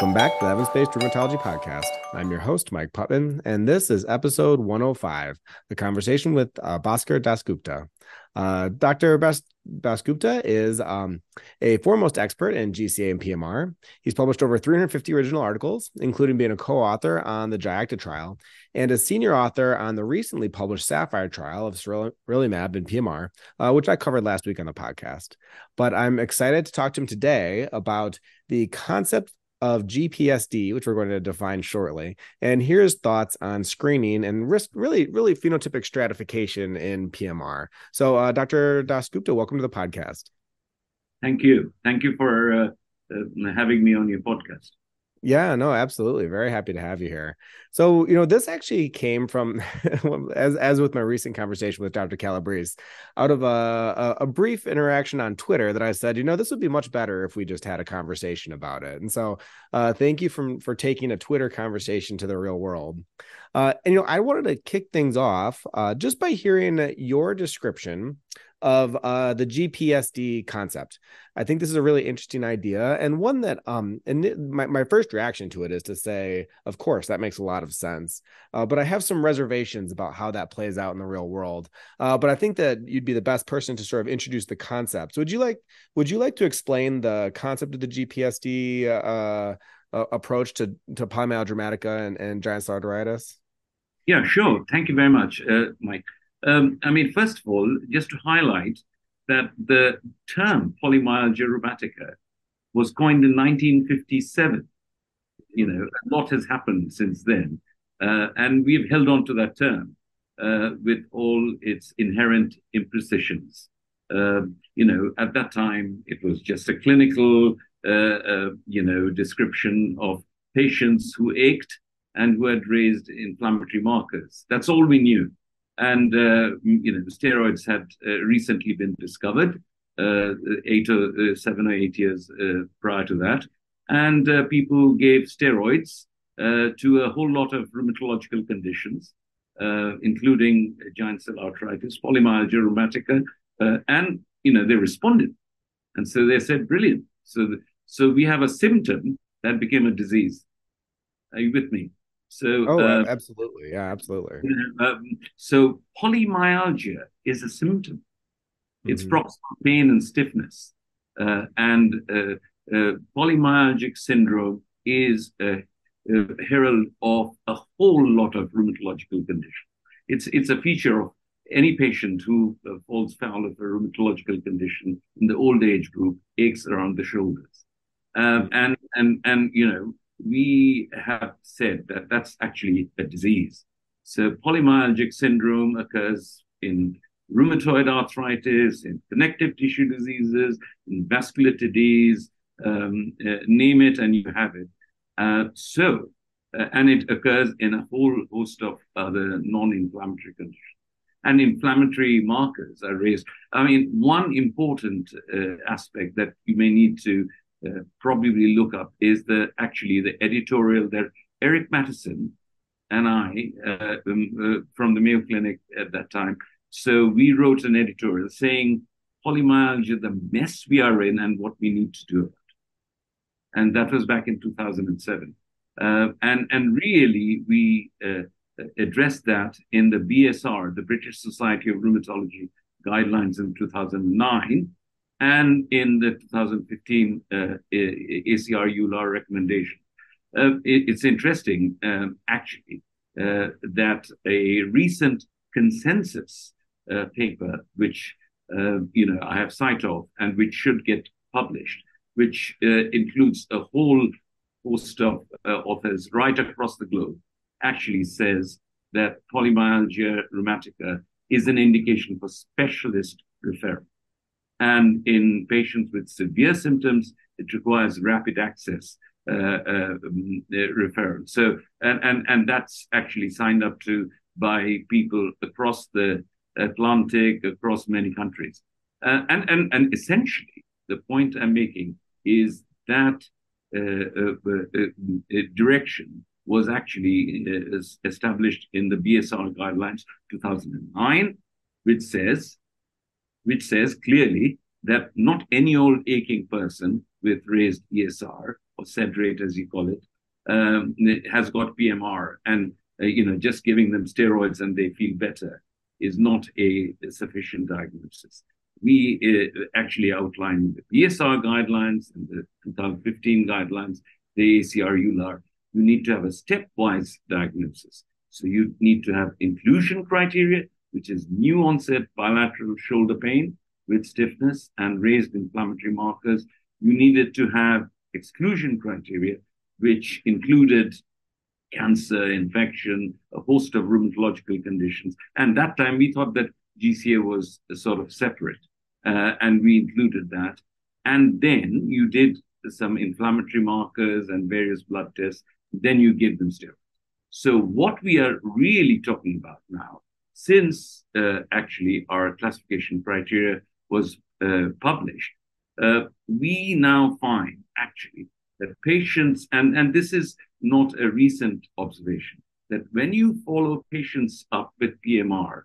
Welcome back to the Evidence Based Rheumatology Podcast. I'm your host, Mike Putman, and this is episode 105, the conversation with uh, Bhaskar Dasgupta. Uh, Dr. Bas- Dasgupta is um, a foremost expert in GCA and PMR. He's published over 350 original articles, including being a co author on the GiACTA trial and a senior author on the recently published Sapphire trial of sarilumab in PMR, uh, which I covered last week on the podcast. But I'm excited to talk to him today about the concept of GPSD, which we're going to define shortly. And here's thoughts on screening and risk, really, really phenotypic stratification in PMR. So, uh, Dr. Dasgupta, welcome to the podcast. Thank you. Thank you for uh, uh, having me on your podcast. Yeah, no, absolutely. Very happy to have you here. So, you know, this actually came from, as as with my recent conversation with Dr. Calabrese, out of a, a, brief interaction on Twitter that I said, you know, this would be much better if we just had a conversation about it. And so, uh, thank you from for taking a Twitter conversation to the real world. Uh, and you know, I wanted to kick things off uh, just by hearing your description of uh, the GPSD concept. I think this is a really interesting idea and one that um and my, my first reaction to it is to say, of course, that makes a lot of sense. Uh, but I have some reservations about how that plays out in the real world. Uh, but I think that you'd be the best person to sort of introduce the concepts. Would you like would you like to explain the concept of the GPSD uh, uh, approach to to polymyalgia rheumatica and, and giant cell arteritis? Yeah, sure. Thank you very much, uh, Mike. Um, I mean, first of all, just to highlight that the term polymyalgia rheumatica was coined in 1957. You know, a lot has happened since then. Uh, and we've held on to that term uh, with all its inherent imprecisions. Uh, you know, at that time, it was just a clinical, uh, uh, you know, description of patients who ached and who had raised inflammatory markers. That's all we knew. And, uh, you know, steroids had uh, recently been discovered uh, eight or seven or eight years prior to that. And people gave steroids to a whole lot of rheumatological conditions, including giant cell arteritis, polymyalgia rheumatica, and, you know, they responded. And so they said, brilliant. So, so we have a symptom that became a disease. Are you with me? So, oh, uh, absolutely, yeah, absolutely. Um, so, polymyalgia is a symptom. It's mm-hmm. proximal pain and stiffness, uh, and uh, uh polymyalgic syndrome is a, a, herald of a whole lot of rheumatological conditions. It's it's a feature of any patient who uh, falls foul of a rheumatological condition in the old age group, aches around the shoulders, um, and and and you know we have said that that's actually a disease. So polymyalgic syndrome occurs in rheumatoid arthritis, in connective tissue diseases, in vascular disease, um, uh, name it and you have it. Uh, so, uh, and it occurs in a whole host of other non-inflammatory conditions. And inflammatory markers are raised. I mean, one important uh, aspect that you may need to uh, probably look up is the actually the editorial that Eric Matteson and I uh, um, uh, from the Mayo Clinic at that time. So we wrote an editorial saying polymyalgia, the mess we are in, and what we need to do about. And that was back in 2007. Uh, and and really we uh, addressed that in the BSR, the British Society of Rheumatology guidelines in 2009 and in the 2015 uh, ACR EULAR recommendation. Uh, it, it's interesting, um, actually, uh, that a recent consensus uh, paper, which uh, you know I have sight of, and which should get published, which uh, includes a whole host of authors right across the globe, actually says that polymyalgia rheumatica is an indication for specialist referral. And in patients with severe symptoms, it requires rapid access uh, uh, um, referral. So, and, and, and that's actually signed up to by people across the Atlantic, across many countries. Uh, and, and, and essentially, the point I'm making is that uh, uh, uh, direction was actually established in the BSR guidelines 2009, which says which says clearly that not any old aching person with raised ESR or SED rate, as you call it, um, has got PMR, and uh, you know just giving them steroids and they feel better is not a, a sufficient diagnosis. We uh, actually outline the BSR guidelines and the 2015 guidelines, the ACR EULAR. You need to have a stepwise diagnosis. So you need to have inclusion criteria, which is new onset bilateral shoulder pain with stiffness and raised inflammatory markers. You needed to have exclusion criteria, which included cancer, infection, a host of rheumatological conditions. And that time we thought that GCA was sort of separate, uh, and we included that. And then you did some inflammatory markers and various blood tests. Then you give them steroids. So what we are really talking about now, since uh, actually our classification criteria was uh, published, uh, we now find actually that patients, and, and this is not a recent observation, that when you follow patients up with PMR,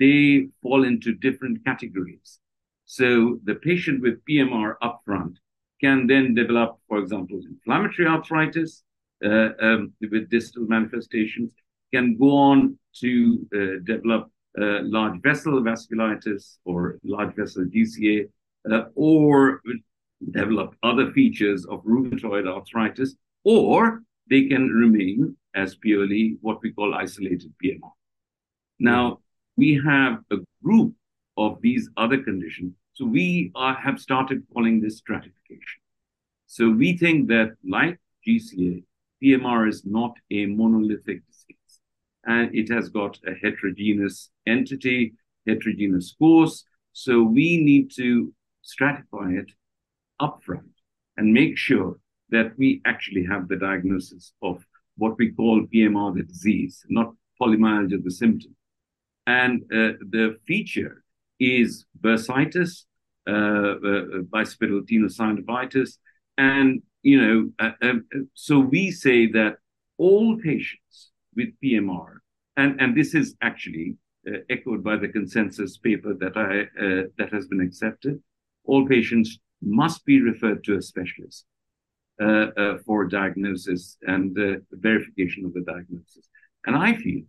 they fall into different categories. So the patient with PMR upfront can then develop, for example, inflammatory arthritis uh, um, with distal manifestations, can go on to uh, develop uh, large vessel vasculitis or large vessel GCA uh, or develop other features of rheumatoid arthritis, or they can remain as purely what we call isolated PMR. Now, we have a group of these other conditions. So we are, have started calling this stratification. So we think that, like GCA, PMR is not a monolithic and it has got a heterogeneous entity, heterogeneous course. So we need to stratify it upfront and make sure that we actually have the diagnosis of what we call PMR, the disease, not polymyalgia, the symptom. And uh, the feature is bursitis, uh, uh, bicipital tenosynovitis, and you know, uh, um, so we say that all patients with PMR, and, and this is actually uh, echoed by the consensus paper that I uh, that has been accepted, all patients must be referred to a specialist uh, uh, for diagnosis and uh, verification of the diagnosis. And I feel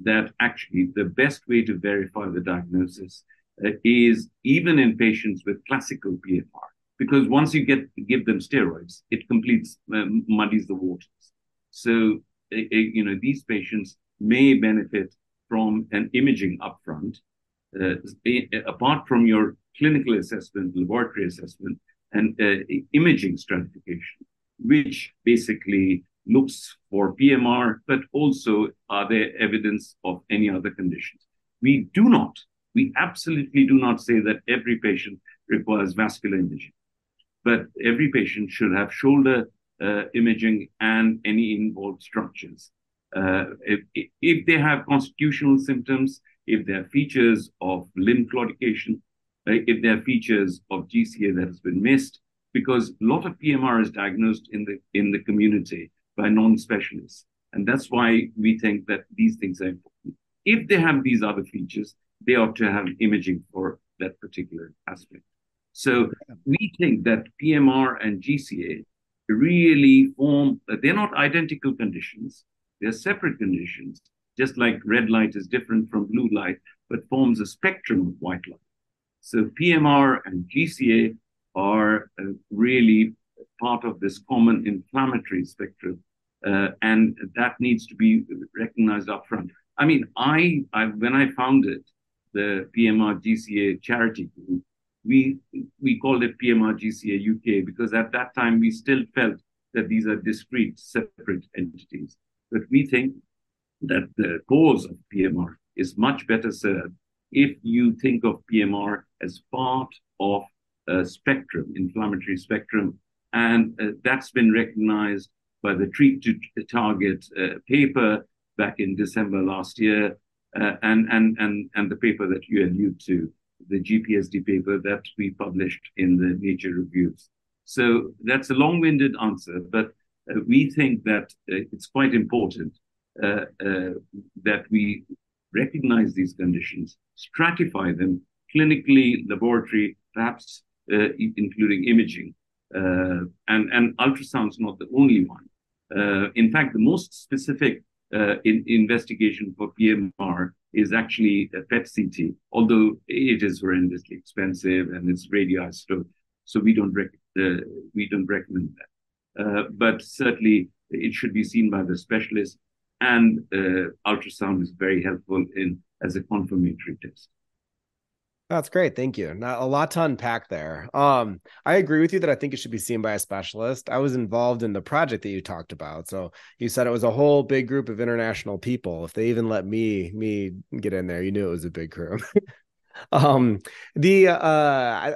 that actually the best way to verify the diagnosis uh, is even in patients with classical PMR, because once you get give them steroids, it completes um, muddies the waters. So uh, uh, you know these patients may benefit from an imaging upfront, apart from your clinical assessment, laboratory assessment, and uh, imaging stratification, which basically looks for PMR, but also are there evidence of any other conditions. We do not, we absolutely do not say that every patient requires vascular imaging, but every patient should have shoulder uh, imaging and any involved structures. Uh, if, if, they have constitutional symptoms, if there are features of limb claudication, if there are features of GCA that has been missed, because a lot of PMR is diagnosed in the in the community by non-specialists. And that's why we think that these things are important. If they have these other features, they ought to have imaging for that particular aspect. So we think that PMR and GCA really form, they're not identical conditions, they're separate conditions, just like red light is different from blue light, but forms a spectrum of white light. So PMR and GCA are uh, really part of this common inflammatory spectrum, uh, and that needs to be recognized upfront. I mean, I, I when I founded the PMR GCA charity group, we we called it PMR GCA UK because at that time we still felt that these are discrete, separate entities. But we think that the cause of PMR is much better served if you think of PMR as part of a spectrum, inflammatory spectrum, and uh, that's been recognized by the Treat to Target uh, paper back in December last year, uh, and, and, and, and the paper that you allude to, the GPSD paper that we published in the Nature Reviews. So that's a long-winded answer, but uh, we think that uh, it's quite important uh, that we recognize these conditions, stratify them clinically, laboratory, perhaps uh, including imaging, Uh, and, and ultrasound is not the only one. Uh, in fact, the most specific uh, in, investigation for PMR is actually a PET CT, although it is horrendously expensive and it's radioisotope, so we don't rec- uh, we don't recommend that. Uh, but certainly, it should be seen by the specialist, and uh, ultrasound is very helpful in as a confirmatory test. That's great. Thank you. Not a lot to unpack there. Um, I agree with you that I think it should be seen by a specialist. I was involved in the project that you talked about. So you said it was a whole big group of international people. If they even let me me get in there, you knew it was a big crew. um the uh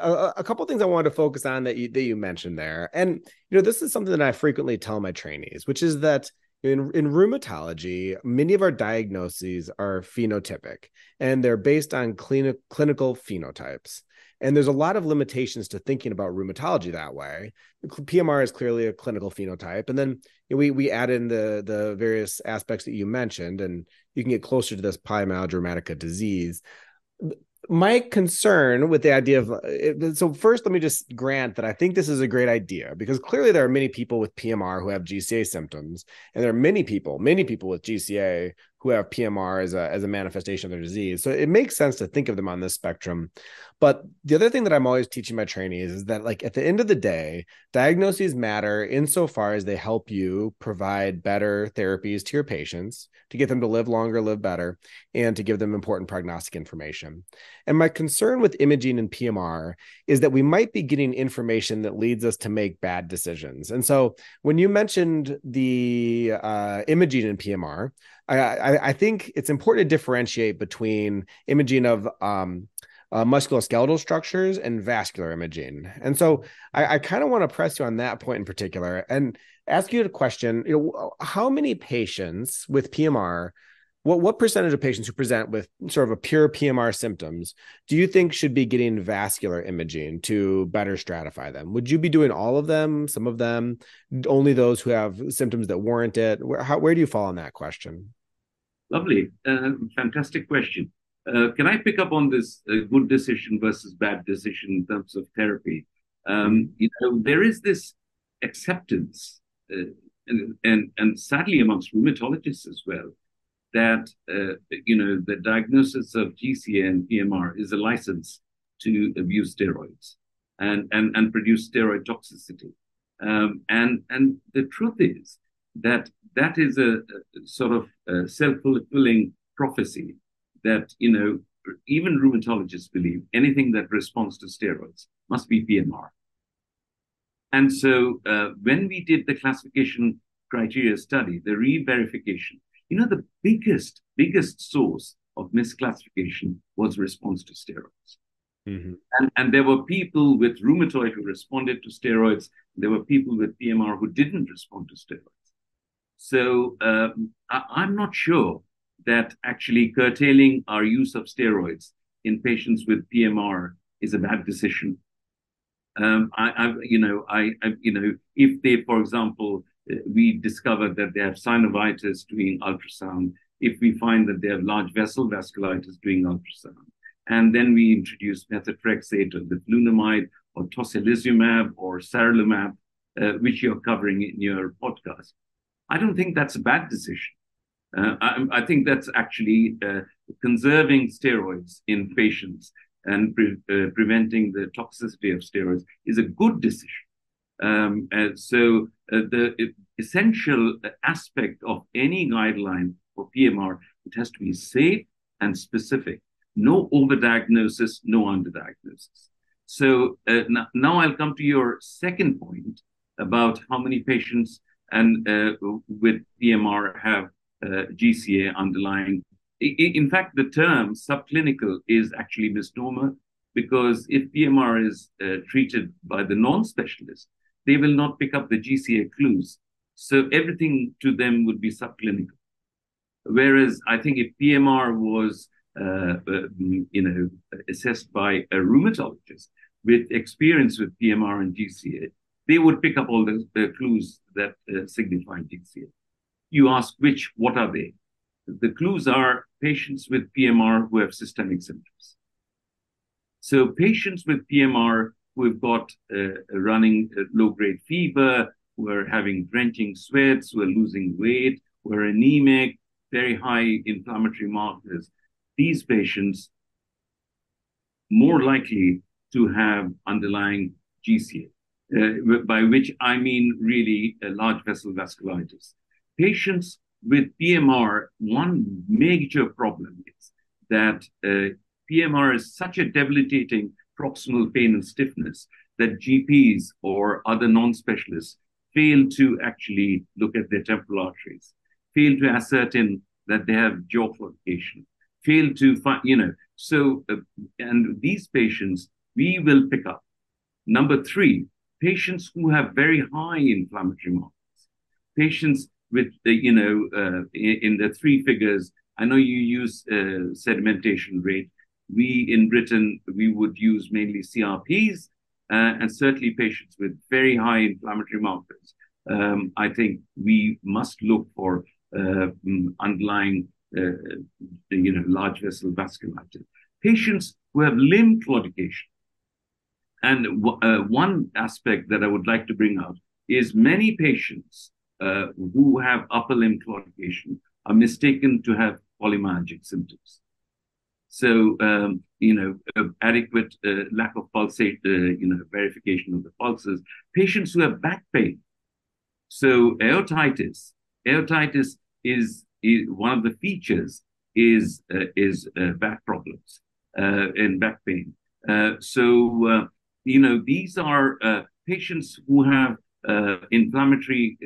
a, a couple things i wanted to focus on that you that you mentioned there and you know this is something that i frequently tell my trainees which is that in, in rheumatology, many of our diagnoses are phenotypic and they're based on clini- clinical phenotypes. And there's a lot of limitations to thinking about rheumatology that way. PMR is clearly a clinical phenotype. And then we, we add in the, the various aspects that you mentioned, and you can get closer to this polymyalgia disease my concern with the idea of uh, so first let me just grant that i think this is a great idea because clearly there are many people with pmr who have gca symptoms and there are many people many people with gca who have PMR as a as a manifestation of their disease. So it makes sense to think of them on this spectrum. But the other thing that I'm always teaching my trainees is that like at the end of the day, diagnoses matter insofar as they help you provide better therapies to your patients to get them to live longer, live better, and to give them important prognostic information. And my concern with imaging and PMR is that we might be getting information that leads us to make bad decisions. And so when you mentioned the uh, imaging and PMR, I, I, think it's important to differentiate between imaging of um, uh, musculoskeletal structures and vascular imaging. And so I, I kind of want to press you on that point in particular and ask you a question. You know, how many patients with PMR, what what percentage of patients who present with sort of a pure PMR symptoms do you think should be getting vascular imaging to better stratify them? Would you be doing all of them, some of them, only those who have symptoms that warrant it? Where how, where do you fall on that question? Lovely. Uh, fantastic question. Uh, can I pick up on this uh, good decision versus bad decision in terms of therapy? Um, you know, there is this acceptance, uh, and, and, and sadly amongst rheumatologists as well, that uh, you know the diagnosis of GCA and PMR is a license to abuse steroids and and and produce steroid toxicity. Um, and and the truth is that that is a, a sort of a self-fulfilling prophecy that you know even rheumatologists believe anything that responds to steroids must be PMR. And so uh, when we did the classification criteria study, the re-verification, you know, the biggest, biggest source of misclassification was response to steroids. Mm-hmm. And, and there were people with rheumatoid who responded to steroids. There were people with PMR who didn't respond to steroids. So um, I, am not sure that actually curtailing our use of steroids in patients with PMR is a bad decision. Um, I, I, you know, I, I, you know, if they, for example, uh, we discover that they have synovitis doing ultrasound, if we find that they have large vessel vasculitis doing ultrasound, and then we introduce methotrexate or the leflunomide or tocilizumab or sarilumab, uh, which you're covering in your podcast. I don't think that's a bad decision. Uh, I, I, think that's actually uh, conserving steroids in patients and pre- uh, preventing the toxicity of steroids is a good decision. Um, so uh, the essential aspect of any guideline for PMR, it has to be safe and specific. No overdiagnosis, no underdiagnosis. So uh, now, now I'll come to your second point about how many patients and uh, with PMR have uh, GCA underlying. In fact, the term subclinical is actually misnomer because if PMR is uh, treated by the non-specialist, they will not pick up the GCA clues. So everything to them would be subclinical. Whereas I think if PMR was, uh, uh, you know, assessed by a rheumatologist with experience with PMR and GCA, they would pick up all the, clues that uh, signify GCA. You ask which, what are they? The clues are patients with PMR who have systemic symptoms. So patients with PMR who have got uh, running uh, low-grade fever, who are having drenching sweats, who are losing weight, who are anemic, very high inflammatory markers. These patients more likely to have underlying GCA, uh, by which I mean really large vessel vasculitis. Patients with PMR, one major problem is that uh, PMR is such a debilitating proximal pain and stiffness that GPs or other non-specialists fail to actually look at their temporal arteries, fail to ascertain that they have jaw claudication, fail to find, you know, so, uh, and these patients we will pick up. Number three, patients who have very high inflammatory markers, patients with, the, you know, uh, in, in, the three figures. I know you use uh, sedimentation rate. We in Britain, we would use mainly CRPs uh, and certainly patients with very high inflammatory markers. Um, I think we must look for uh, mm, underlying, uh, you know, large vessel vasculitis. Patients who have limb claudication. And uh, one aspect that I would like to bring out is many patients uh, who have upper limb claudication are mistaken to have polymyalgic symptoms. So, um, you know, uh, adequate uh, lack of pulsate, uh, you know, verification of the pulses. Patients who have back pain. So, aortitis. Aortitis is, is one of the features is uh, is back problems and back pain. so, you know, these are patients who have inflammatory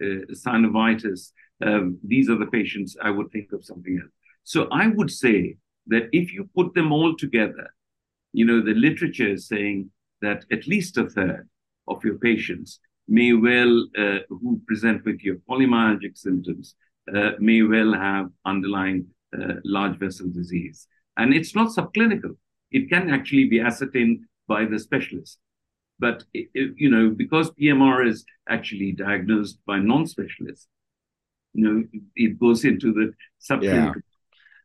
synovitis. Um, these are the patients I would think of something else. So I would say that if you put them all together, you know, the literature is saying that at least a third of your patients may well, uh, who present with your polymyalgic symptoms, uh, may well have underlying uh, large vessel disease. And it's not subclinical. It can actually be ascertained by the specialist. But, you know, because PMR is actually diagnosed by non-specialists, you know, it goes into the subclinical yeah.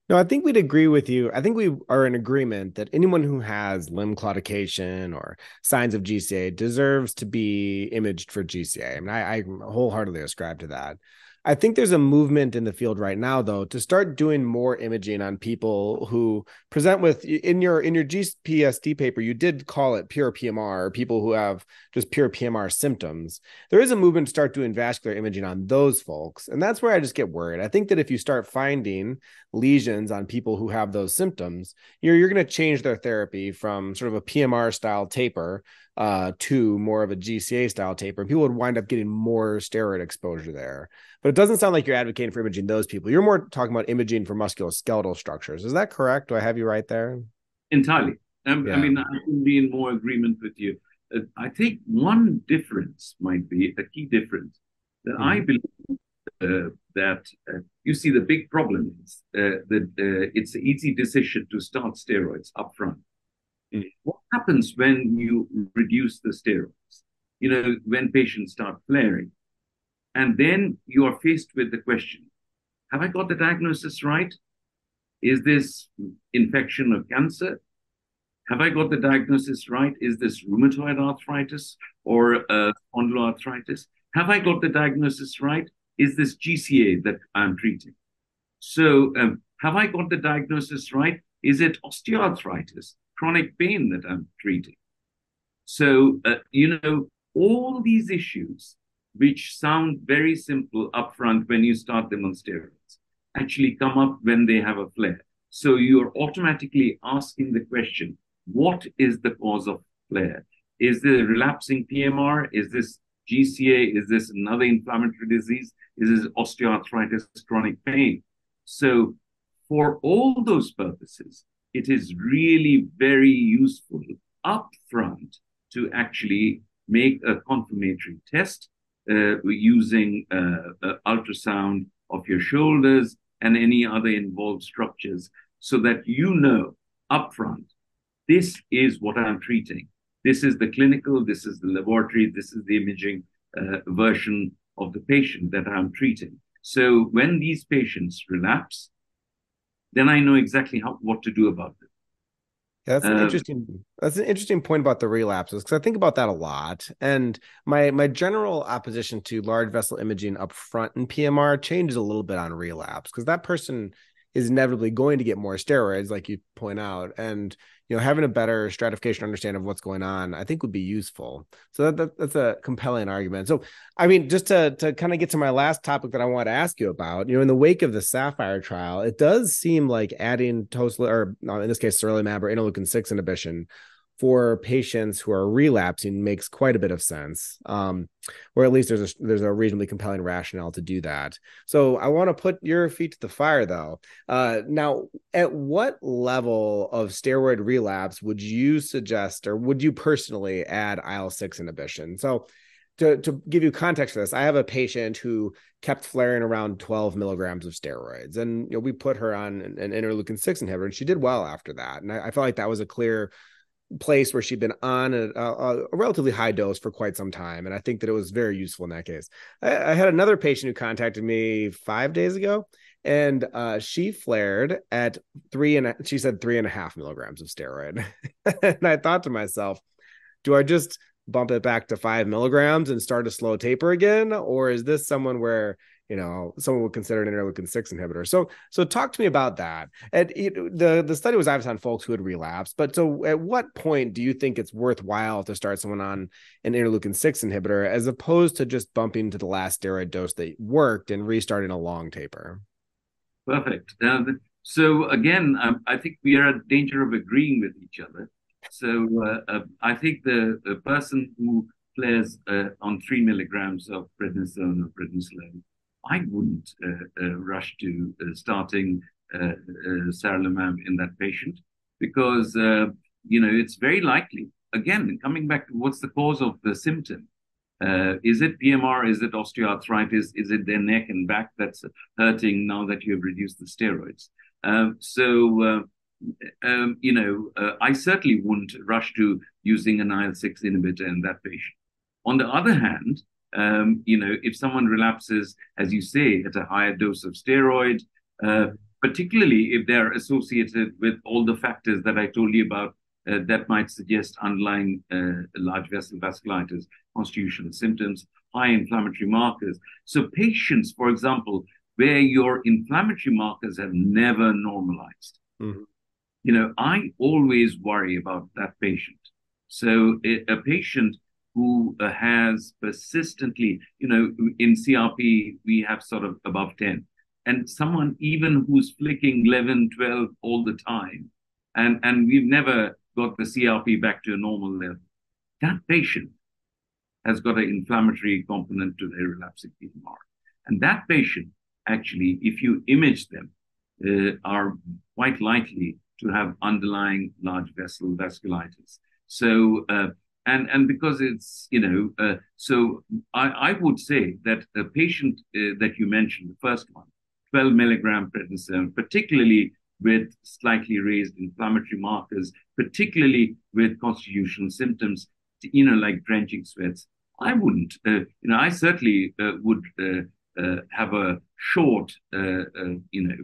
No, I think we'd agree with you. I think we are in agreement that anyone who has limb claudication or signs of GCA deserves to be imaged for GCA. I mean, I, I wholeheartedly ascribe to that. I think there's a movement in the field right now, though, to start doing more imaging on people who present with in your in your GPSD paper. You did call it pure PMR, people who have just pure PMR symptoms. There is a movement to start doing vascular imaging on those folks, and that's where I just get worried. I think that if you start finding lesions on people who have those symptoms, you're you're going to change their therapy from sort of a PMR style taper uh, to more of a GCA style taper, and people would wind up getting more steroid exposure there. But it doesn't sound like you're advocating for imaging those people. You're more talking about imaging for musculoskeletal structures. Is that correct? Do I have you right there? Entirely. Um, yeah. I mean, I can be in more agreement with you. Uh, I think one difference might be a key difference that mm-hmm. I believe uh, that uh, you see the big problem is uh, that uh, it's an easy decision to start steroids upfront. Mm. What happens when you reduce the steroids? You know, when patients start flaring, and then you are faced with the question Have I got the diagnosis right? Is this infection of cancer? Have I got the diagnosis right? Is this rheumatoid arthritis or uh? Have I got the diagnosis right? Is this GCA that I'm treating? So, um, have I got the diagnosis right? Is it osteoarthritis? Chronic pain that I'm treating. So, uh, you know, all these issues, which sound very simple upfront when you start them on steroids, actually come up when they have a flare. So you're automatically asking the question, what is the cause of flare? Is this relapsing PMR? Is this GCA? Is this another inflammatory disease? Is this osteoarthritis, chronic pain? So for all those purposes, it is really very useful upfront to actually make a confirmatory test uh, using uh, ultrasound of your shoulders and any other involved structures so that you know upfront this is what I'm treating. This is the clinical, this is the laboratory, this is the imaging uh, version of the patient that I'm treating. So when these patients relapse, then I know exactly how, what to do about it. Yeah, that's an um, interesting. That's an interesting point about the relapses because I think about that a lot. And my my general opposition to large vessel imaging up front in PMR changes a little bit on relapse because that person is inevitably going to get more steroids, like you point out, and you know having a better stratification understanding of what's going on i think would be useful. So that, that, that's a compelling argument. So i mean just to to kind of get to my last topic that i want to ask you about you know in the wake of the sapphire trial it does seem like adding tosla or uh, in this case sarilumab or interleukin 6 inhibition for patients who are relapsing makes quite a bit of sense um, or at least there's a there's a reasonably compelling rationale to do that so i want to put your feet to the fire though uh, now at what level of steroid relapse would you suggest or would you personally add il-6 inhibition so to, to give you context for this, I have a patient who kept flaring around 12 milligrams of steroids. And you know, we put her on an, an interleukin 6 inhibitor and she did well after that. And I, I felt like that was a clear place where she'd been on a, a, a, relatively high dose for quite some time. And I think that it was very useful in that case. I, I had another patient who contacted me five days ago and uh, she flared at three and a, she said three and a half milligrams of steroid. and I thought to myself, do I just bump it back to five milligrams and start a slow taper again? Or is this someone where you know someone would consider an interleukin six inhibitor. So so talk to me about that. And the the study was obviously on folks who had relapsed, but so at what point do you think it's worthwhile to start someone on an interleukin six inhibitor as opposed to just bumping to the last steroid dose that worked and restarting a long taper? Perfect. Uh, so again, um, I think we are at danger of agreeing with each other. So uh, uh, I think the, the person who flares uh, on three milligrams of prednisone or prednisolone I wouldn't uh, uh, rush to uh, starting sarilumab in that patient because you know it's very likely. Again, coming back to what's the cause of the symptom? Uh, is it PMR? Is it osteoarthritis? Is it their neck and back that's hurting now that you have reduced the steroids? Uh, so, uh, um, you know, I certainly wouldn't rush to using an IL 6 inhibitor in that patient. On the other hand, um, you know, if someone relapses, as you say, at a higher dose of steroid, uh, particularly if they're associated with all the factors that I told you about uh, that might suggest underlying uh, large vessel vasculitis, constitutional symptoms, high inflammatory markers. So patients, for example, where your inflammatory markers have never normalized, mm-hmm. you know, I always worry about that patient. So a patient who uh, has persistently, you know, in CRP, we have sort of above 10. And someone even who's flicking 11, 12 all the time, and, and we've never got the CRP back to a normal level, that patient has got an inflammatory component to their relapsing PMR. And that patient, actually, if you image them, uh, are quite likely to have underlying large vessel vasculitis. So uh, and and because it's you know uh, so I, I would say that the patient uh, that you mentioned the first one 12 milligram prednisone particularly with slightly raised inflammatory markers particularly with constitutional symptoms you know like drenching sweats i wouldn't uh, you know i certainly uh, would uh, uh, have a short you know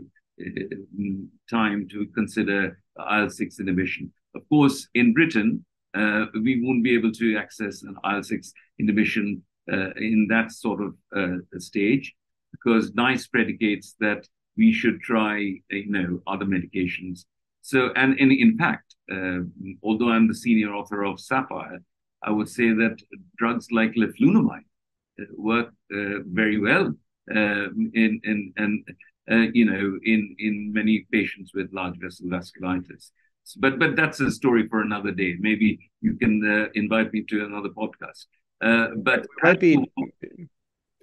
time to consider IL-6 inhibition. Of course in britain uh, we won't be able to access an IL-6 inhibition uh, in that sort of uh, stage because NICE predicates that we should try, you know, other medications. So, and, and in fact, uh, although I'm the senior author of Sapphire, I would say that drugs like leflunomide uh, work uh, very well in, in, and, you know, in, in many patients with large vessel vasculitis. But but that's a story for another day. Maybe you can uh, invite me to another podcast. Uh, but it might be.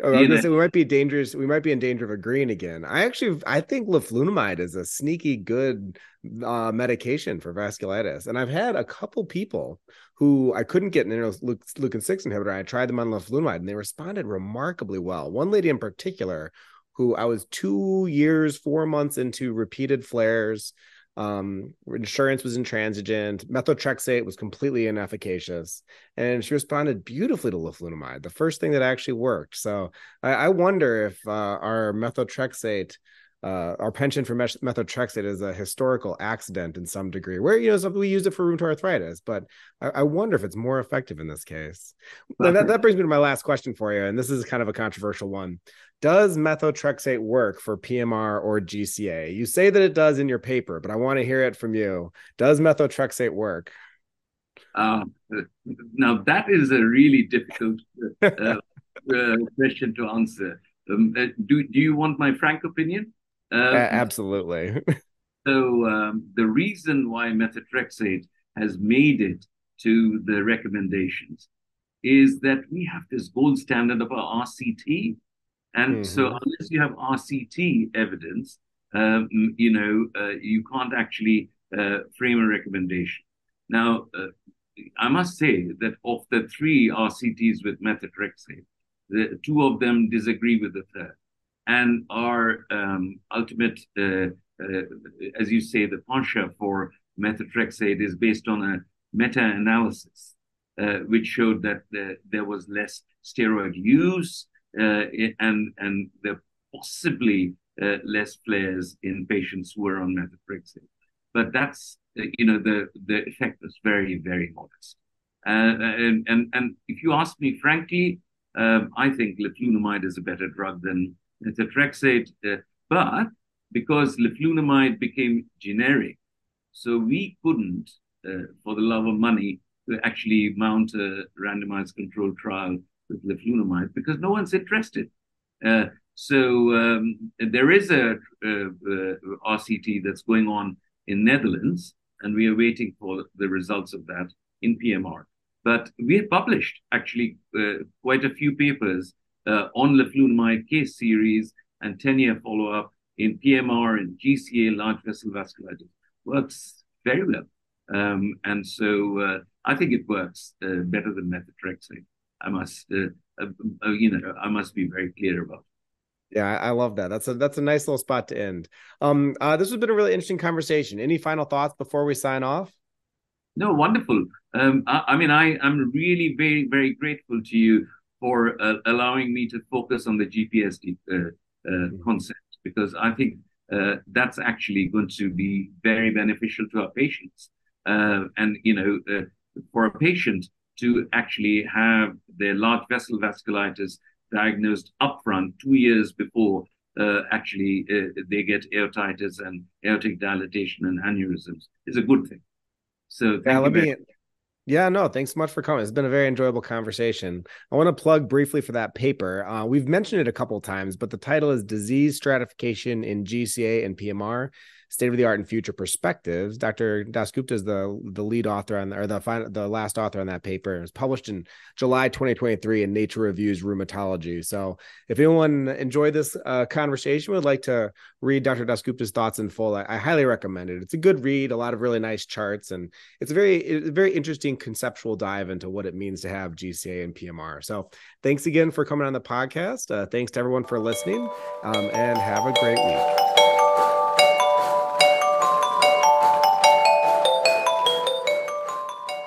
Oh, I was say we might be dangerous. We might be in danger of agreeing again. I actually, I think leflunomide is a sneaky good uh, medication for vasculitis, and I've had a couple people who I couldn't get an interleukin six inhibitor. I tried them on leflunomide, and they responded remarkably well. One lady in particular, who I was two years, four months into repeated flares. Um, insurance was intransigent. Methotrexate was completely inefficacious, and she responded beautifully to leflunomide, the first thing that actually worked. So I, I wonder if uh, our methotrexate uh, our penchant for methotrexate is a historical accident in some degree, where you know we use it for rheumatoid arthritis, but I, I wonder if it's more effective in this case. that, that brings me to my last question for you, and this is kind of a controversial one. Does methotrexate work for PMR or GCA? You say that it does in your paper, but I want to hear it from you. Does methotrexate work? Um, now that is a really difficult uh, uh, question to answer. Um, uh, do do you want my frank opinion? Um, absolutely. so um, the reason why methotrexate has made it to the recommendations is that we have this gold standard of our RCT, and mm-hmm. so unless you have RCT evidence, um, you know uh, you can't actually uh, frame a recommendation. Now, uh, I must say that of the three RCTs with methotrexate, the two of them disagree with the third and our um, ultimate, uh, uh, as you say, the penchant for methotrexate is based on a meta-analysis, uh, which showed that the, there was less steroid use uh, and and there possibly uh, less flares in patients who were on methotrexate. But that's uh, you know the the effect was very very modest. and and and if you ask me frankly, um, I think leflunomide is a better drug than methotrexate, uh, but because leflunomide became generic, so we couldn't, uh, for the love of money, actually mount a randomized controlled trial with leflunomide because no one's interested. Uh, so um, there is a, a, a, RCT that's going on in Netherlands, and we are waiting for the results of that in PMR. But we have published actually uh, quite a few papers uh, on leflunomide case series and 10-year follow-up in PMR and GCA, large vessel vasculitis. Works very well. Um, and so uh, I think it works uh, better than methotrexate. I must, uh, uh, uh, you know, I must be very clear about. It. Yeah, I love that. That's a that's a nice little spot to end. Um, uh, this has been a really interesting conversation. Any final thoughts before we sign off? No, wonderful. Um, I, I mean, I am really very very grateful to you for uh, allowing me to focus on the GPSD uh, uh, mm-hmm. concept because I think uh, that's actually going to be very beneficial to our patients. Uh, and you know, uh, for a patient to actually have their large vessel vasculitis diagnosed upfront two years before actually they get aortitis and aortic dilatation and aneurysms is a good thing. So yeah, let me yeah, no, thanks so much for coming. It's been a very enjoyable conversation. I want to plug briefly for that paper. Uh, we've mentioned it a couple times, but the title is Disease Stratification in GCA and PMR state of the art and future perspectives. Dr. Dasgupta is the the lead author on or the final, the last author on that paper. It was published in July 2023 in Nature Reviews Rheumatology. So if anyone enjoyed this uh, conversation, would like to read Dr. Dasgupta's thoughts in full, I, I, highly recommend it. It's a good read, a lot of really nice charts, and it's a very it's a very interesting conceptual dive into what it means to have GCA and PMR. So thanks again for coming on the podcast. Uh, thanks to everyone for listening, um, and have a great week.